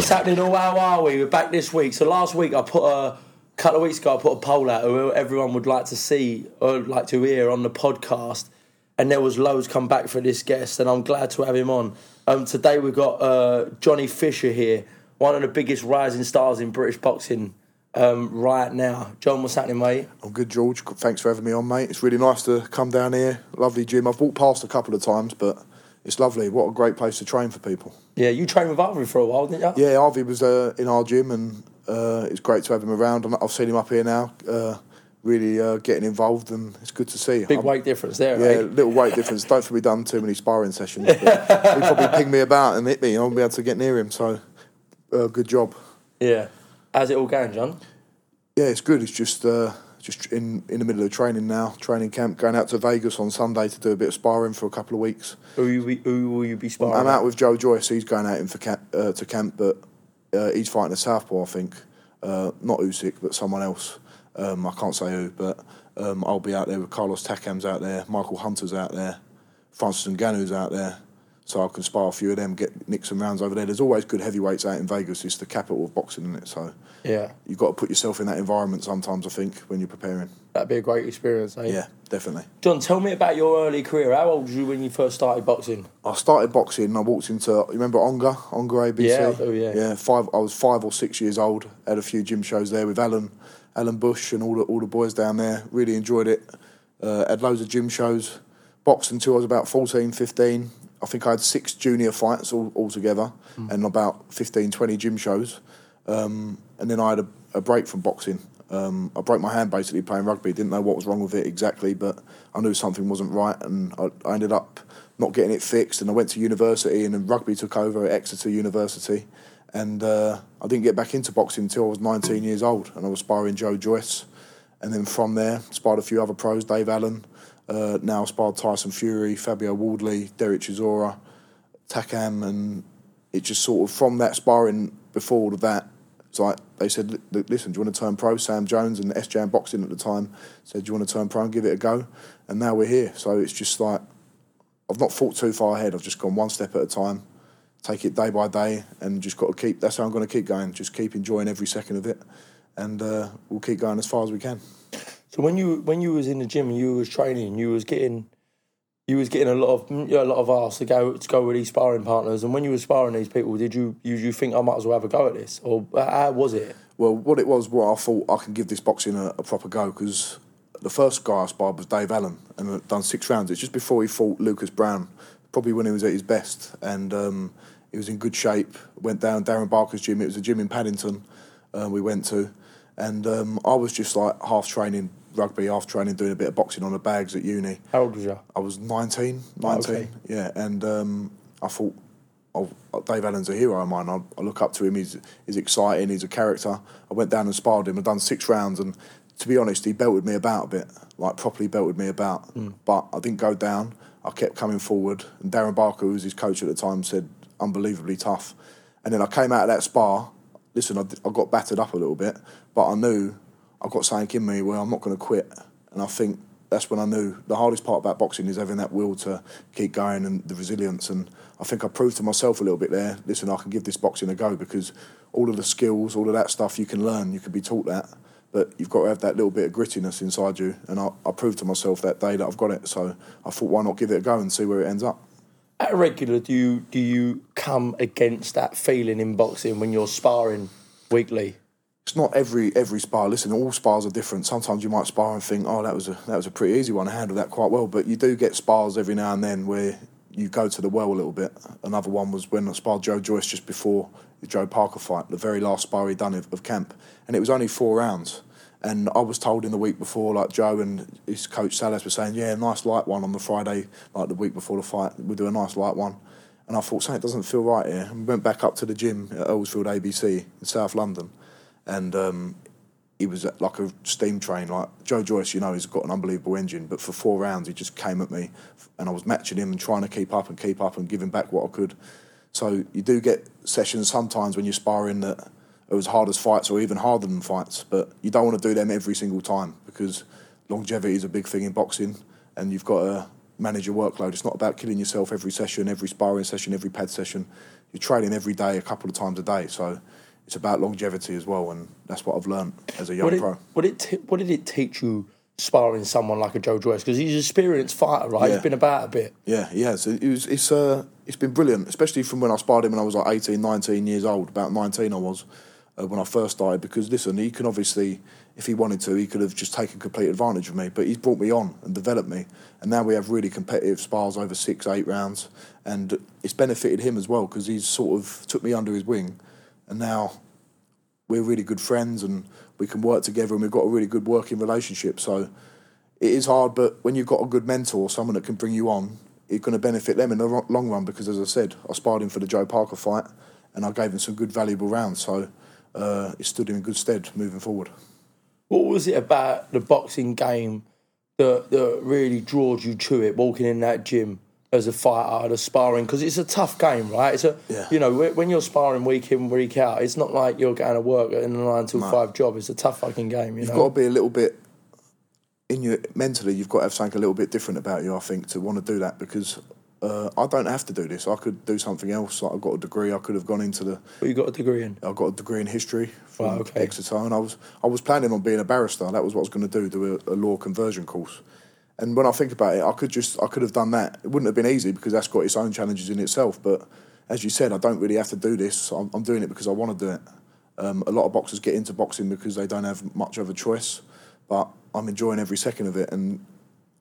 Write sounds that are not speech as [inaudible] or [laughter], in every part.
What's happening? All how are we? We're back this week. So last week I put a couple of weeks ago I put a poll out who everyone would like to see or like to hear on the podcast, and there was loads come back for this guest, and I'm glad to have him on. Um, today we've got uh, Johnny Fisher here, one of the biggest rising stars in British boxing um, right now. John, what's happening, mate? I'm good, George. Thanks for having me on, mate. It's really nice to come down here. Lovely gym. I've walked past a couple of times, but it's lovely. What a great place to train for people. Yeah, you trained with Harvey for a while, didn't you? Yeah, Harvey was uh, in our gym, and uh, it's great to have him around. And I've seen him up here now, uh, really uh, getting involved, and it's good to see. Big I'm, weight difference there, Yeah, eh? little weight difference. Don't think we've done too many sparring sessions. [laughs] He probably ping me about and hit me. I won't be able to get near him. So, uh, good job. Yeah. How's it all going, John? Yeah, it's good. It's just uh, just in in the middle of training now, training camp. Going out to Vegas on Sunday to do a bit of sparring for a couple of weeks. Who will you be, who will you be sparring? I'm out with Joe Joyce. He's going out in for camp, uh, to camp, but uh, he's fighting a southpaw, I think. Uh, not Usyk, but someone else. Um, I can't say who, but um, I'll be out there with Carlos Takam's out there, Michael Hunter's out there, Francis Ngannou's out there. So I can spar a few of them, get nick some rounds over there. There's always good heavyweights out in Vegas. It's the capital of boxing, isn't it? So yeah, you've got to put yourself in that environment sometimes. I think when you're preparing. That'd be a great experience. Eh? Yeah, definitely. John, tell me about your early career. How old were you when you first started boxing? I started boxing. I walked into you remember Ongar, Ongar ABC. Yeah, do, yeah. Yeah, five. I was five or six years old. Had a few gym shows there with Alan, Alan Bush, and all the all the boys down there. Really enjoyed it. Uh, had loads of gym shows. Boxed until I was about 14, 15. I think I had six junior fights all, altogether mm. and about 15, 20 gym shows. Um, and then I had a, a break from boxing. Um, I broke my hand basically playing rugby. Didn't know what was wrong with it exactly, but I knew something wasn't right, and I, I ended up not getting it fixed. And I went to university, and then rugby took over at Exeter University. And uh, I didn't get back into boxing until I was 19 years old, and I was sparring Joe Joyce. And then from there, sparred a few other pros, Dave Allen, uh, now sparred Tyson Fury, Fabio Wardley, Derek Chisora, Takam, and it just sort of from that sparring before all of that, it's like they said, listen, do you want to turn pro? Sam Jones and SJM Boxing at the time said, do you want to turn pro and give it a go? And now we're here. So it's just like, I've not thought too far ahead. I've just gone one step at a time, take it day by day, and just got to keep, that's how I'm going to keep going. Just keep enjoying every second of it. And uh, we'll keep going as far as we can. So when you when you was in the gym and you was training, you was getting you was getting a lot of you know, a lot of ask to go to go with these sparring partners. And when you were sparring these people, did you you, you think I might as well have a go at this, or how was it? Well, what it was, what I thought I can give this boxing a, a proper go because the first guy I sparred was Dave Allen and done six rounds. It's just before he fought Lucas Browne, probably when he was at his best, and um, he was in good shape. Went down Darren Barker's gym. It was a gym in Paddington. Uh, we went to, and um, I was just like half training rugby, half training, doing a bit of boxing on the bags at uni. How old was you? I was 19, 19 okay. yeah. And um, I thought, oh, Dave Allen's a hero of mine. I, I, look up to him. He's, he's exciting. He's a character. I went down and sparred him. I've done six rounds. And to be honest, he belted me about a bit, like properly belted me about. Mm. But I didn't go down. I kept coming forward. And Darren Barker, who was his coach at the time, said, unbelievably tough. And then I came out of that spar. Listen, I, I got battered up a little bit, but I knew I've got something in me where I'm not going to quit. And I think that's when I knew the hardest part about boxing is having that will to keep going and the resilience. And I think I proved to myself a little bit there. Listen, I can give this boxing a go because all of the skills, all of that stuff you can learn, you can be taught that. But you've got to have that little bit of grittiness inside you. And I, I proved to myself that day that I've got it. So I thought, why not give it a go and see where it ends up? At regular, do you do you come against that feeling in boxing when you're sparring weekly? It's not every every spar. Listen, all spars are different. Sometimes you might spar and think, oh, that was a that was a pretty easy one. I handled that quite well. But you do get spars every now and then where you go to the well a little bit. Another one was when I sparred Joe Joyce just before the Joe Parker fight, the very last spar he'd done of, of camp, and it was only four rounds. And I was told in the week before, like Joe and his coach Salas were saying, yeah, nice light one on the Friday, like the week before the fight, we'll do a nice light one. And I thought, something doesn't feel right here. And we went back up to the gym at Earlsfield ABC in South London and um, he was like a steam train. Like Joe Joyce, you know, he's got an unbelievable engine, but for four rounds he just came at me, and I was matching him and trying to keep up and keep up and giving back what I could. So you do get sessions sometimes when you're sparring that are as hard as fights or even harder than fights, but you don't want to do them every single time because longevity is a big thing in boxing, and you've got to manage your workload. It's not about killing yourself every session, every sparring session, every pad session. You're training every day, a couple of times a day. So it's about longevity as well, and that's what I've learned as a young What pro. what, did t- what did it teach you sparring someone like a Joe Joyce? Because he's an experienced fighter, right? Yeah. He's been about a bit. Yeah, yeah. has. It was, it's uh, it's been brilliant, especially from when I sparred him when I was like 18, 19 years old. About 19 I was uh, when I first started. Because listen, he can obviously, if he wanted to, he could have just taken complete advantage of me. But he's brought me on and developed me, and now we have really competitive spars over six, eight rounds, and it's benefited him as well because he's sort of took me under his wing, and now we're really good friends and we can work together and we've got a really good working relationship. So it is hard, but when you've got a good mentor, someone that can bring you on, it's going to benefit them in the long run because, as I said, I sparred him for the Joe Parker fight and I gave him some good, valuable rounds. So uh, it stood him in good stead moving forward. What was it about the boxing game that, that really draws you to it, walking in that gym as a fighter, the sparring? Because it's a tough game, right? It's a, Yeah. You know, when you're sparring week in, week out, it's not like you're going to work in a nine till five job. It's a tough fucking game, you You've know? got to be a little bit in your mentally. You've got to have something a little bit different about you, I think, to want to do that because. Uh, I don't have to do this. I could do something else. Like I've got a degree. I could have gone into the What you got a degree in? I got a degree in history from okay. Exeter, and I was I was planning on being a barrister. That was what I was going to do, do a, a law conversion course. And when I think about it, I could just I could have done that. It wouldn't have been easy because that's got its own challenges in itself. But as you said, I don't really have to do this. I'm, I'm doing it because I want to do it. Um, a lot of boxers get into boxing because they don't have much of a choice, but I'm enjoying every second of it, and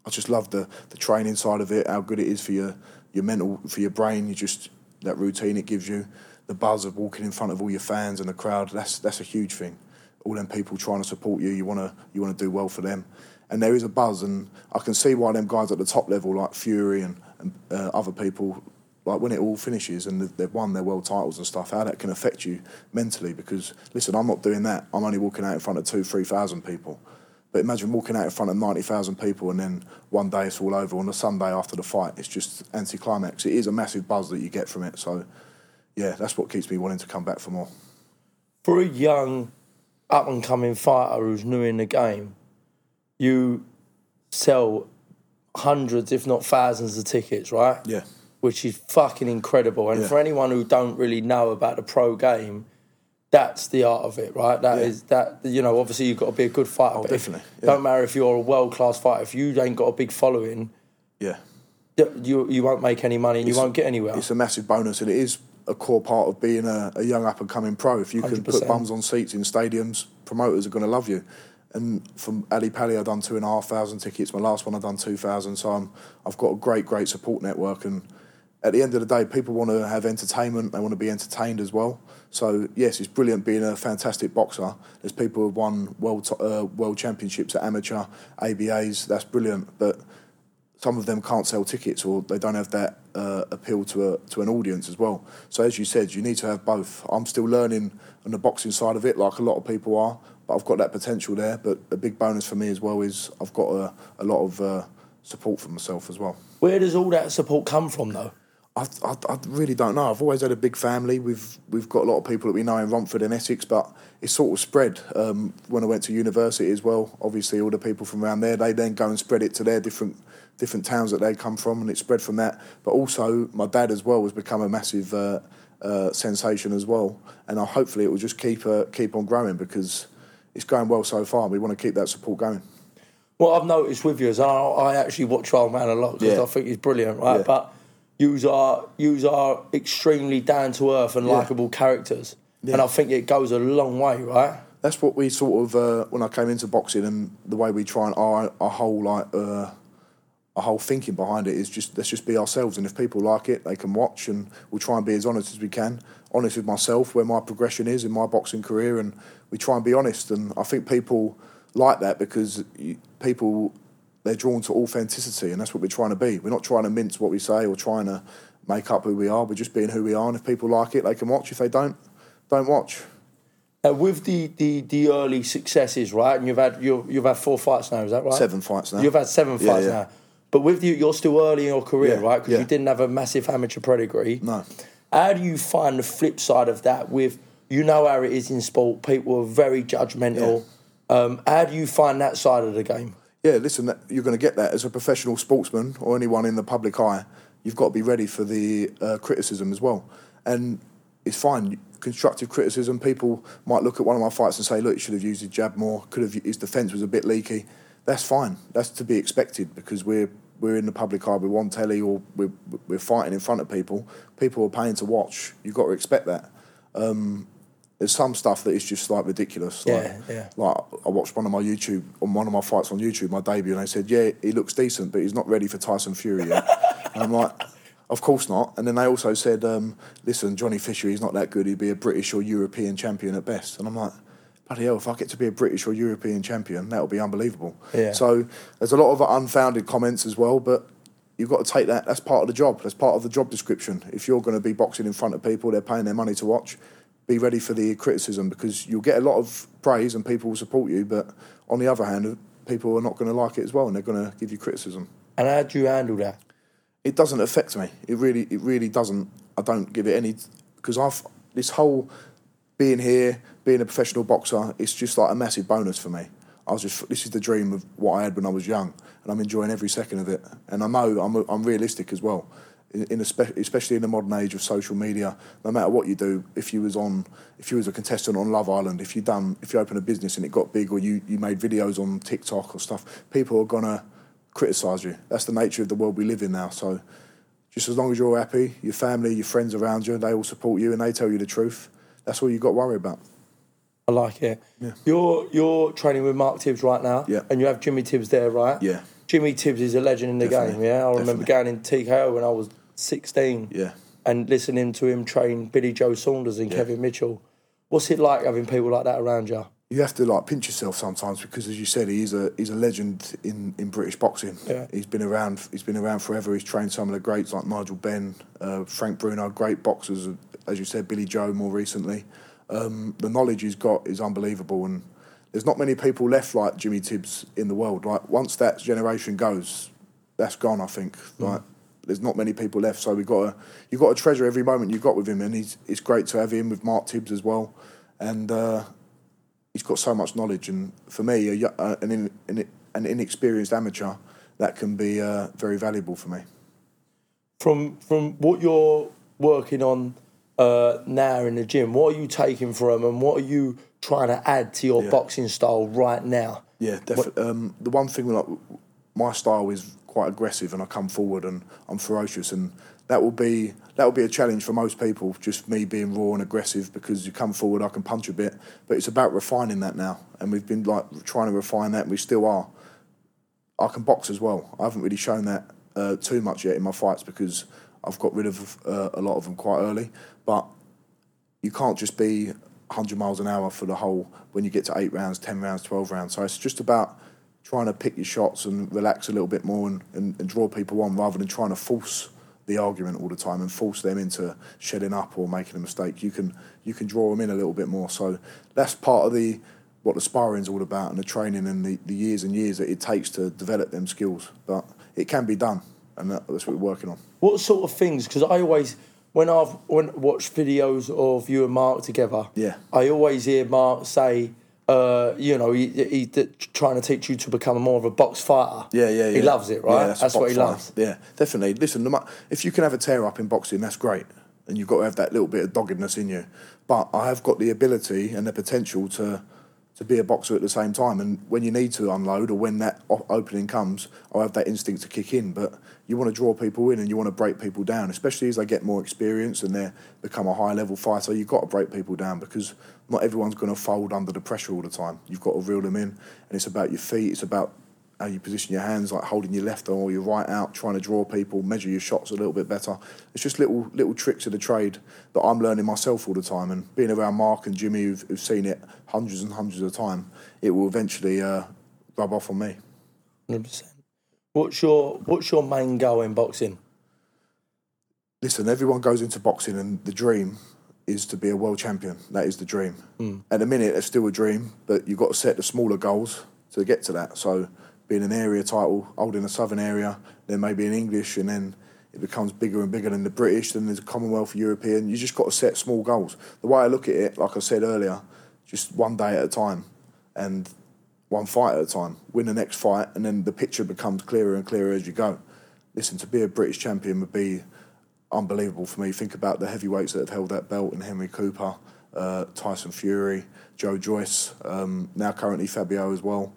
I just love the the training side of it. How good it is for your your mental, for your brain. You just that routine it gives you, the buzz of walking in front of all your fans and the crowd. That's that's a huge thing. All them people trying to support you. You wanna you wanna do well for them, and there is a buzz, and I can see why them guys at the top level like Fury and, and uh, other people. Like when it all finishes and they've- won their world titles and stuff, how that can affect you mentally. Because listen, I'm not doing that. I'm only walking out in front of two, three thousand people. But imagine walking out in front of 90,000 people and then one day it's all over. On the Sunday after the fight, it's just anticlimax. It is a massive buzz that you get from it. So, yeah, that's what keeps me wanting to come back for more. For a young, up and coming fighter who's new in the game, you sell hundreds, if not thousands, of tickets, right? Yeah. which is fucking incredible. And Yeah. for anyone who don't really know about the pro game, that's the art of it, right? That Yeah. is that you know. Obviously, you've got to be a good fighter. Oh, but definitely, yeah. Don't matter if you're a world class fighter. If you ain't got a big following, Yeah. you you won't make any money and you won't get anywhere. It's a massive bonus and it is a core part of being a, a young up and coming pro. If you can 100%. put bums on seats in stadiums, promoters are going to love you. And from Ali Pali, I've done two and a half thousand tickets. My last one, I've done two thousand. So I'm, I've got a great, great support network. And at the end of the day, people want to have entertainment. They want to be entertained as well. So yes, it's brilliant being a fantastic boxer. There's people who've won world to- uh, world championships at amateur ABAs. That's brilliant. But some of them can't sell tickets or they don't have that uh, appeal to a, to an audience as well. So as you said, you need to have both. I'm still learning on the boxing side of it, like a lot of people are, but I've got that potential there. But a big bonus for me as well is I've got a, a lot of uh, support for myself as well. Where does all that support come from, though? I, I, I really don't know. I've always had a big family. We've we've got a lot of people that we know in Romford and Essex, but it's sort of spread. Um, when I went to university as well, obviously all the people from around there, they then go and spread it to their different different towns that they come from, and it spread from that. But also, my dad as well has become a massive uh, uh, sensation as well, and I, hopefully it will just keep uh, keep on growing because it's going well so far. We want to keep that support going. What I've noticed with you is I, I actually watch Old Man a lot because Yeah. I think he's brilliant, right? Yeah. But yous are yous are extremely down to earth and Yeah. likable characters, and I think it goes a long way, right? that's what we sort of uh, when I came into boxing and the way we try and our, our whole like uh, our whole thinking behind it is just let's just be ourselves and if people like it they can watch and we'll try and be as honest as we can honest with myself where my progression is in my boxing career and we try and be honest and I think people like that because you, people they're drawn to authenticity and that's what we're trying to be we're not trying to mince what we say or trying to make up who we are we're just being who we are and if people like it they can watch if they don't don't watch Now, with the, the, the early successes, right? And you've had you've, you've had four fights now, is that right? seven fights now You've had seven Yeah, fights yeah. now, but with you, you're still early in your career, Yeah, right? Because you didn't have a massive amateur pedigree. no How do you find the flip side of that? With you know how it is in sport, people are very judgmental. Um, how do you find that side of the game? yeah, listen, that, you're going to get that as a professional sportsman or anyone in the public eye. You've got to be ready for the uh, criticism as well, and it's fine. Constructive criticism. People might look at one of my fights and say, "Look, you should have used his jab more. Could have his defence was a bit leaky." That's fine. That's to be expected because we're we're in the public eye. We're on telly or we're we're fighting in front of people. People are paying to watch. You've got to expect that. Um, there's some stuff that is just like ridiculous. Like, Yeah, yeah. Like I watched one of my YouTube on one of my fights on YouTube, my debut, and they said, "Yeah, he looks decent, but he's not ready for Tyson Fury yet." [laughs] and I'm like, "Of course not." And then they also said, um, "Listen, Johnny Fisher, he's not that good. He'd be a British or European champion at best." And I'm like. Bloody hell, if I get to be a British or European champion, that'll be unbelievable. Yeah. So there's a lot of unfounded comments as well, but you've got to take that. That's part of the job. That's part of the job description. If you're going to be boxing in front of people, they're paying their money to watch. Be ready for the criticism because you'll get a lot of praise and people will support you. But on the other hand, people are not going to like it as well, and they're going to give you criticism. And how do you handle that? It doesn't affect me. It really, it really doesn't. I don't give it any because I've this whole being here, being a professional boxer. It's just like a massive bonus for me. I was just this is the dream of what I had when I was young, and I'm enjoying every second of it. And I know I'm I'm realistic as well. In, spe- especially in the modern age of social media, no matter what you do, if you was on, if you was a contestant on Love Island, if you done, if you open a business and it got big, or you, you made videos on TikTok or stuff, people are gonna criticise you. That's the nature of the world we live in now. So, just as long as you're happy, your family, your friends around you, they all support you and they tell you the truth. That's all you got to worry about. I like it. You're you're training with Mark Tibbs right now, Yeah. and you have Jimmy Tibbs there, right? Yeah. Jimmy Tibbs is a legend in the game. Yeah, I remember going in TKO when I was 16. Yeah. and listening to him train Billy Joe Saunders and Yeah. Kevin Mitchell. What's it like having people like that around you? you have to like pinch yourself sometimes because, as you said, he's a he's a legend in, in British boxing. Yeah. He's been around. He's been around forever. He's trained some of the greats like Nigel Benn, uh, Frank Bruno, great boxers. As you said, Billy Joe more recently. Um, the knowledge he's got is unbelievable, and there's not many people left like Jimmy Tibbs in the world. Like once that generation goes, that's gone. I think. Like there's not many people left, so we got to you got to treasure every moment you've got with him, and he's it's great to have him with Mark Tibbs as well, and. Uh, he's got so much knowledge, and for me, a, yo- uh, an, in, an, an inexperienced amateur, that can be uh, very valuable for me. From from what you're working on uh, now in the gym, what are you taking from and what are you trying to add to your Yeah. boxing style right now? Yeah, definitely. Um, the one thing, like, my style is quite aggressive, and I come forward and I'm ferocious, and that will be that will be a challenge for most people. Just me being raw and aggressive, because you come forward, I can punch a bit, but it's about refining that now, and we've been like trying to refine that, and we still are. I can box as well. I haven't really shown that uh, too much yet in my fights because I've got rid of uh, a lot of them quite early. But you can't just be 100 miles an hour for the whole when you get to eight rounds, 10 rounds, 12 rounds. So it's just about trying to pick your shots and relax a little bit more and, and, and draw people on rather than trying to force the argument all the time and force them into shedding up or making a mistake. You can you can draw them in a little bit more. So that's part of the what the sparring's all about and the training and the, the years and years that it takes to develop them skills. But it can be done, and that, that's what we're working on. What sort of things? Because I always, when I've when watched videos of you and Mark together, Yeah. I always hear Mark say, uh, you know, he, he's trying to teach you to become more of a box fighter. Yeah, yeah, yeah. He loves it, right? Yeah, that's a what he loves. Yeah, definitely. Listen, if you can have a tear up in boxing, that's great, and you've got to have that little bit of doggedness in you. But I have got the ability and the potential to to be a boxer at the same time. And when you need to unload or when that opening comes, I have that instinct to kick in. But you want to draw people in and you want to break people down, especially as they get more experience and they become a high level fighter. You've got to break people down because not everyone's going to fold under the pressure all the time. You've got to reel them in, and it's about your feet. It's about how you position your hands, like holding your left or your right out, trying to draw people, measure your shots a little bit better. It's just little little tricks of the trade that I'm learning myself all the time. And being around Mark and Jimmy, who've, who've seen it hundreds and hundreds of time, it will eventually uh, rub off on me. Hundred percent. What's your What's your main goal in boxing? Listen, everyone goes into boxing, and the dream is to be a world champion. That is the dream. At the minute, it's still a dream, but you've got to set the smaller goals to get to that. So, being an area title, holding a southern area, then maybe an English, and then it becomes bigger and bigger than the British. Then there's a Commonwealth, European. You just got to set small goals. The way I look at it, like I said earlier, just one day at a time, and one fight at a time, win the next fight, and then the picture becomes clearer and clearer as you go. Listen, to be a British champion would be unbelievable for me. Think about the heavyweights that have held that belt and Henry Cooper, uh, Tyson Fury, Joe Joyce, um, now currently Fabio as well.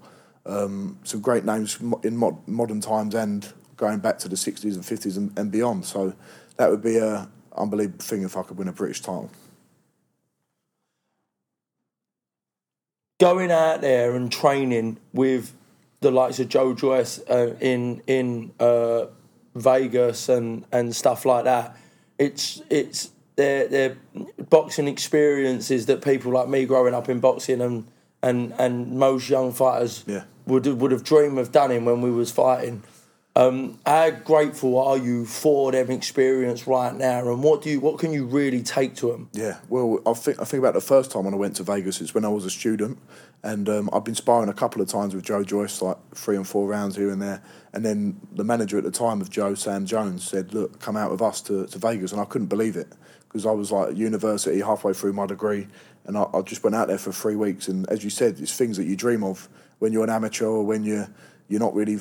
Um, some great names in mod- modern times and going back to the 60s and 50s and, and beyond. So that would be a unbelievable thing if I could win a British title. Going out there and training with the likes of Joe Joyce uh, in in uh, Vegas and, and stuff like that, it's it's they're, they're boxing experiences that people like me growing up in boxing and and, and most young fighters Yeah. would would have dreamed of done when we was fighting. Um, how grateful are you for them experience right now, and what do you what can you really take to them? Yeah, well, I think I think about the first time when I went to Vegas. It's when I was a student, and um, I've been sparring a couple of times with Joe Joyce, like three and four rounds here and there. And then the manager at the time of Joe, Sam Jones, said, "Look, come out with us to, to Vegas," and I couldn't believe it because I was like at university, halfway through my degree, and I, I just went out there for three weeks. And as you said, it's things that you dream of when you're an amateur or when you're you're not really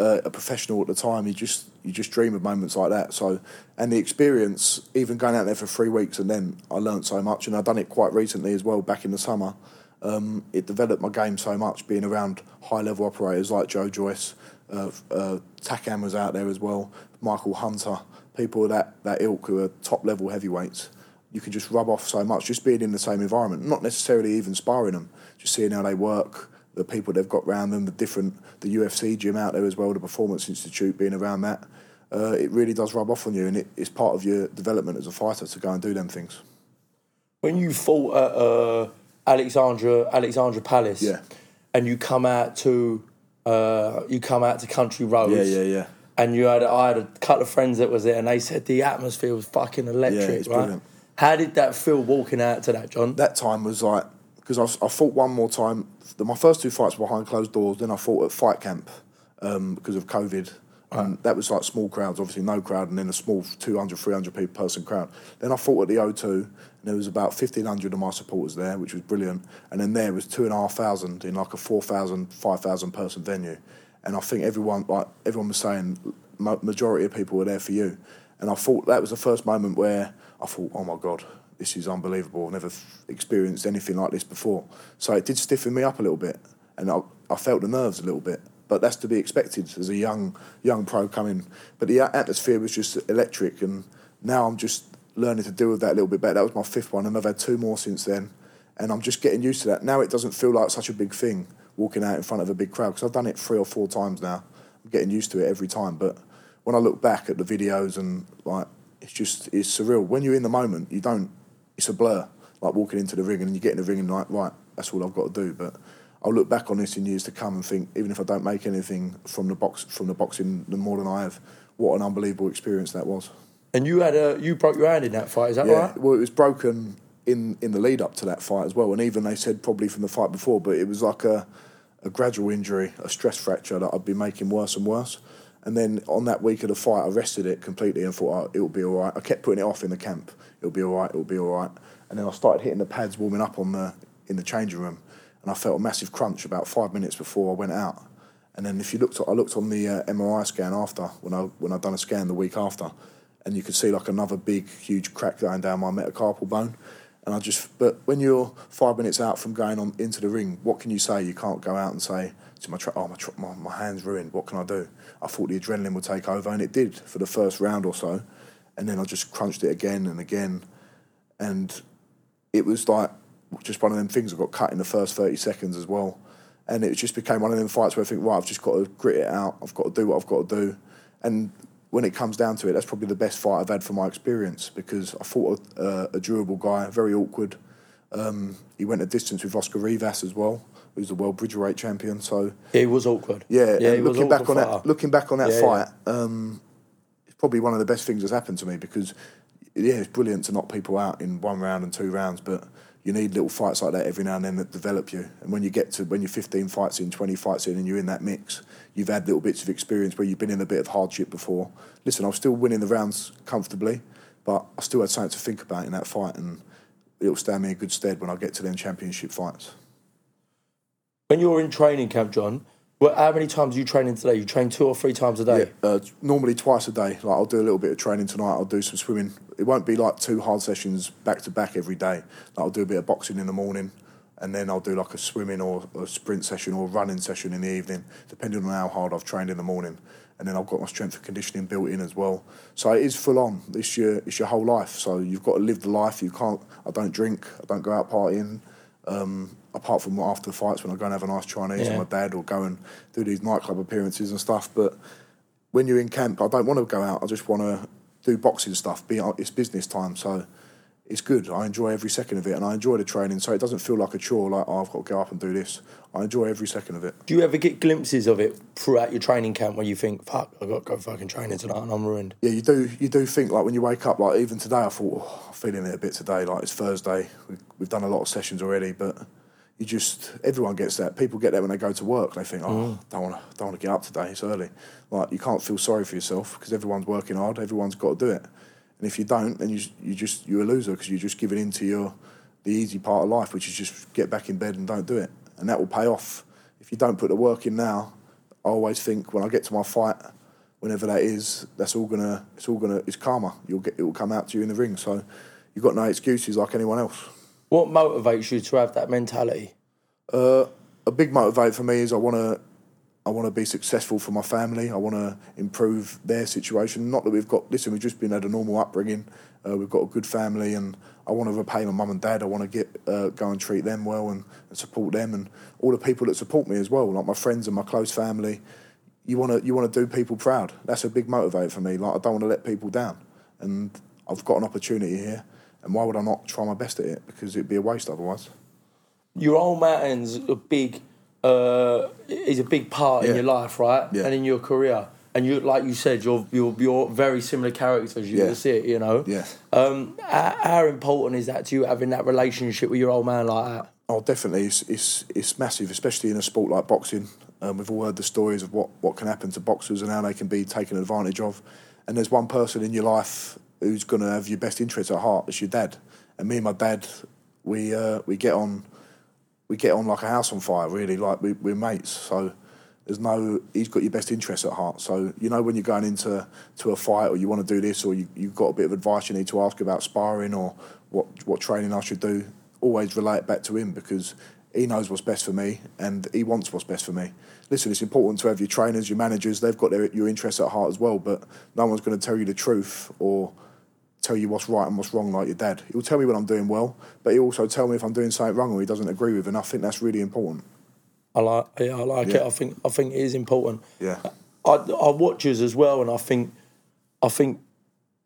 uh, a professional at the time. You just you just dream of moments like that. So, and the experience, even going out there for three weeks, and then I learnt so much, and I've done it quite recently as well, back in the summer. Um, it developed my game so much, being around high level operators like Joe Joyce, uh, uh, Takam was out there as well, Michael Hunter, people of that that ilk who are top level heavyweights. You can just rub off so much just being in the same environment, not necessarily even sparring them, just seeing how they work, the people they've got around them, the different, the UFC gym out there as well, the Performance Institute, being around that, uh, it really does rub off on you, and it, it's part of your development as a fighter to go and do them things. When you fought at uh, Alexandra Alexandra Palace, Yeah. and you come out to uh, you come out to Country Roads, Yeah, yeah, yeah. And you had I had a couple of friends that was there, and they said the atmosphere was fucking electric. Yeah, it's right? brilliant. How did that feel walking out to that, John? That time was like because I, I fought one more time. My first two fights were behind closed doors. Then I fought at fight camp um, because of COVID. And that was like small crowds, obviously no crowd, and then a small 200, 300 people person crowd. Then I fought at the O2, and there was about 1,500 of my supporters there, which was brilliant. And then there was two and a half thousand in like a 4,000, 5,000 person venue. And I think everyone, like everyone was saying, majority of people were there for you. And I thought that was the first moment where I thought, oh my God, this is unbelievable. I've never experienced anything like this before. So it did stiffen me up a little bit, and I, I felt the nerves a little bit. But that's to be expected as a young young pro coming. But the atmosphere was just electric, and now I'm just learning to deal with that a little bit better. That was my fifth one, and I've had two more since then, and I'm just getting used to that. Now it doesn't feel like such a big thing walking out in front of a big crowd because I've done it three or four times now. I'm getting used to it every time, but when I look back at the videos and like it's just it's surreal. When you're in the moment, you don't. It's a blur. Like walking into the ring and you get in the ring and like right, that's all I've got to do. But I'll look back on this in years to come and think, even if I don't make anything from the box from the boxing, the more than I have, what an unbelievable experience that was. And you had a you broke your hand in that fight, is that Yeah, right? well, it was broken in in the lead up to that fight as well, and even they said probably from the fight before, but it was like a a gradual injury, a stress fracture that I'd been making worse and worse. And then on that week of the fight, I rested it completely and thought oh, it'll be all right. I kept putting it off in the camp. It'll be all right. It'll be all right. And then I started hitting the pads, warming up on the in the changing room, and I felt a massive crunch about five minutes before I went out. And then if you looked, I looked on the uh, MRI scan after when I when I'd done a scan the week after, and you could see like another big, huge crack going down my metacarpal bone. And I just, but when you're five minutes out from going on into the ring, what can you say? You can't go out and say to my, tra- oh, my, tra- my, my hand's ruined. What can I do? I thought the adrenaline would take over, and it did for the first round or so. And then I just crunched it again and again. And it was like just one of them things. I got cut in the first 30 seconds as well. And it just became one of them fights where I think, right, I've just got to grit it out. I've got to do what I've got to do. And when it comes down to it, that's probably the best fight I've had for my experience because I fought a, uh, a durable guy, very awkward. Um, he went a distance with Oscar Rivas as well, who's the world bridgerweight champion. So Yeah, he was awkward. yeah, yeah, he and was looking back on fighter. that, looking back on that Yeah, fight, Um, it's probably one of the best things that's happened to me because yeah, it's brilliant to knock people out in one round and two rounds, but you need little fights like that every now and then that develop you. And when you get to when you're 15 fights in, 20 fights in, and you're in that mix, you've had little bits of experience where you've been in a bit of hardship before. Listen, I was still winning the rounds comfortably, but I still had something to think about in that fight, and it'll stand me in good stead when I get to them championship fights. When you're in training camp, John, well, how many times are you training today? You train two or three times a day. Uh, normally twice a day. Like I'll do a little bit of training tonight. I'll do some swimming. It won't be like two hard sessions back to back every day. Like I'll do a bit of boxing in the morning, and then I'll do like a swimming or a sprint session or running session in the evening, depending on how hard I've trained in the morning. And then I've got my strength and conditioning built in as well. So it is full on. It's your it's your whole life. So you've got to live the life. You can't. I don't drink. I don't go out partying. Um, apart from after the fights when I go and have a nice Chinese Yeah. with my dad or go and do these nightclub appearances and stuff. But when you're in camp, I don't want to go out. I just want to do boxing stuff. Be it's business time, so it's good. I enjoy every second of it, and I enjoy the training. So it doesn't feel like a chore. Like oh, I've got to go up and do this. I enjoy every second of it. Do you ever get glimpses of it throughout your training camp where you think, "Fuck, I've got to go fucking training tonight and I'm ruined"? Yeah, you do. You do think like when you wake up. Like even today, I thought oh, I'm feeling it a bit today. Like it's Thursday. We've, we've done a lot of sessions already, but you just everyone gets that. People get that when they go to work. They think, oh, mm. don't want to don't want to get up today. It's early. Like you can't feel sorry for yourself because everyone's working hard. Everyone's got to do it. And if you don't, then you you just you're a loser because you're just giving in to your the easy part of life, which is just get back in bed and don't do it. And that will pay off if you don't put the work in now. I always think when I get to my fight, whenever that is, that's all gonna it's all gonna it's karma. You'll get it will come out to you in the ring. So you've got no excuses like anyone else. What motivates you to have that mentality? Uh, a big motivator for me is I want to I want to be successful for my family. I want to improve their situation. Not that we've got listen, we've just been had a normal upbringing. Uh, we've got a good family, and I want to repay my mum and dad. I want to get uh, go and treat them well and, and support them and all the people that support me as well, like my friends and my close family. You want to you want to do people proud. That's a big motivator for me. Like I don't want to let people down, and I've got an opportunity here. And why would I not try my best at it? Because it'd be a waste otherwise. Your old man's a big, uh, is a big part in your life, right? Yeah. And in your career. And you, like you said, you're you're, you're very similar characters. You Yeah. can see it, you know. Yeah. Um, how, how important is that to you having that relationship with your old man like that? Oh, definitely. It's, it's, it's massive, especially in a sport like boxing. Um, we've all heard the stories of what, what can happen to boxers and how they can be taken advantage of. And there's one person in your life who's going to have your best interests at heart. It's your dad. And me and my dad, we uh, we get on, we get on like a house on fire. Really, like we, we're mates. So there's no. He's got your best interests at heart. So you know when you're going into to a fight or you want to do this or you, you've got a bit of advice you need to ask about sparring or what what training I should do. Always relate back to him because he knows what's best for me and he wants what's best for me. Listen, it's important to have your trainers, your managers. They've got their, your interests at heart as well. But no one's going to tell you the truth or tell you what's right and what's wrong like your dad. He'll tell me when I'm doing well, but he'll also tell me if I'm doing something wrong or he doesn't agree with. And I think that's really important. I like, yeah, I like it. I think, I think it is important. Yeah. I, I watch us as well, and I think, I think,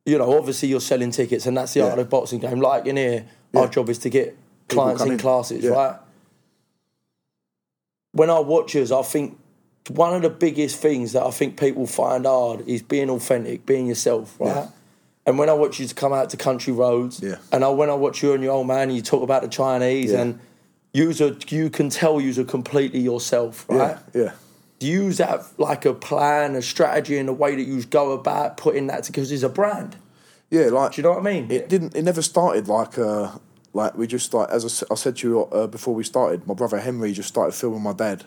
you know, obviously you're selling tickets, and that's the art of the boxing game. Like in here, Yeah. our job is to get People clients in in. classes, Yeah. right? When I watch us, I think one of the biggest things that I think people find hard is being authentic, being yourself, right? And when I watch you to come out to country roads, Yeah. and I, when I watch you and your old man, you talk about the Chinese, Yeah. and you you can tell you're completely yourself, right? Yeah. Yeah. do you use that like a plan, a strategy, and a way that you go about putting that because it's a brand? Yeah. Like, Do you know what I mean? it didn't. It never started like uh, like we just like as I said to you uh, before we started. My brother Henry just started filming my dad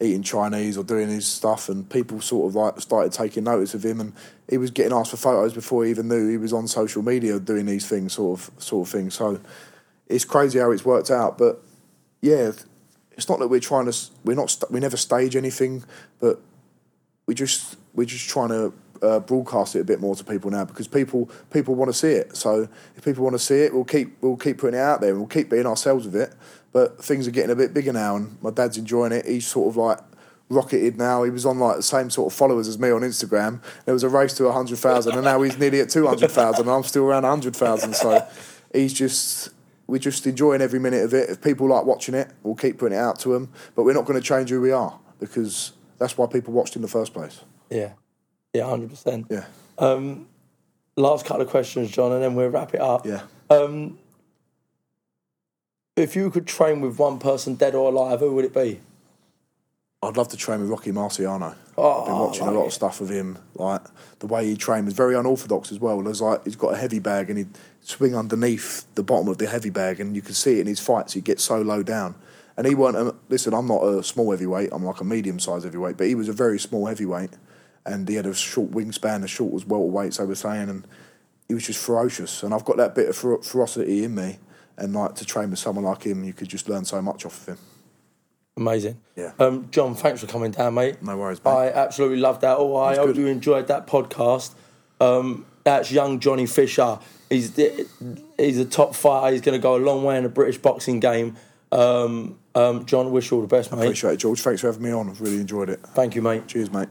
eating Chinese or doing his stuff, and people sort of like started taking notice of him, and he was getting asked for photos before he even knew he was on social media doing these things, sort of sort of thing. So it's crazy how it's worked out, but yeah. It's not that we're trying to. We're not. We never stage anything, but we just we're just trying to uh, broadcast it a bit more to people now because people people want to see it. So if people want to see it, we'll keep we'll keep putting it out there and we'll keep being ourselves with it. But things are getting a bit bigger now, and my dad's enjoying it. He's sort of like rocketed now. He was on like the same sort of followers as me on Instagram. There was a race to hundred thousand, and now he's nearly at two hundred thousand, and I'm still around hundred thousand. So he's just. We're just enjoying every minute of it. If people like watching it, we'll keep putting it out to them. But we're not going to change who we are because that's why people watched in the first place. Yeah, yeah, hundred percent. Yeah, Um, last couple of questions, John, and then we'll wrap it up. yeah. Um, if you could train with one person, dead or alive, who would it be? I'd love to train with Rocky Marciano. Oh, I've been watching I a like lot it. of stuff of him. Like the way he trained was very unorthodox as well. There's like he's got a heavy bag and he'd swing underneath the bottom of the heavy bag, and you can see it in his fights. He gets so low down, And he weren't. A, listen, I'm not a small heavyweight. I'm like a medium sized heavyweight, but he was a very small heavyweight, and he had a short wingspan, as short as welterweights. They were saying, and he was just ferocious. And I've got that bit of fer- ferocity in me, and like to train with someone like him, you could just learn so much off of him. Amazing. Yeah. Um, John, thanks for coming down, mate. No worries, mate. I absolutely loved that. Oh, I hope good. you enjoyed that podcast. Um, that's young Johnny Fisher. He's the, he's a top fighter. He's going to go a long way in the British boxing game. Um, um, John, wish you all the best, mate. Appreciate it, George. Thanks for having me on. I've really enjoyed it. Thank you, mate. Cheers, mate.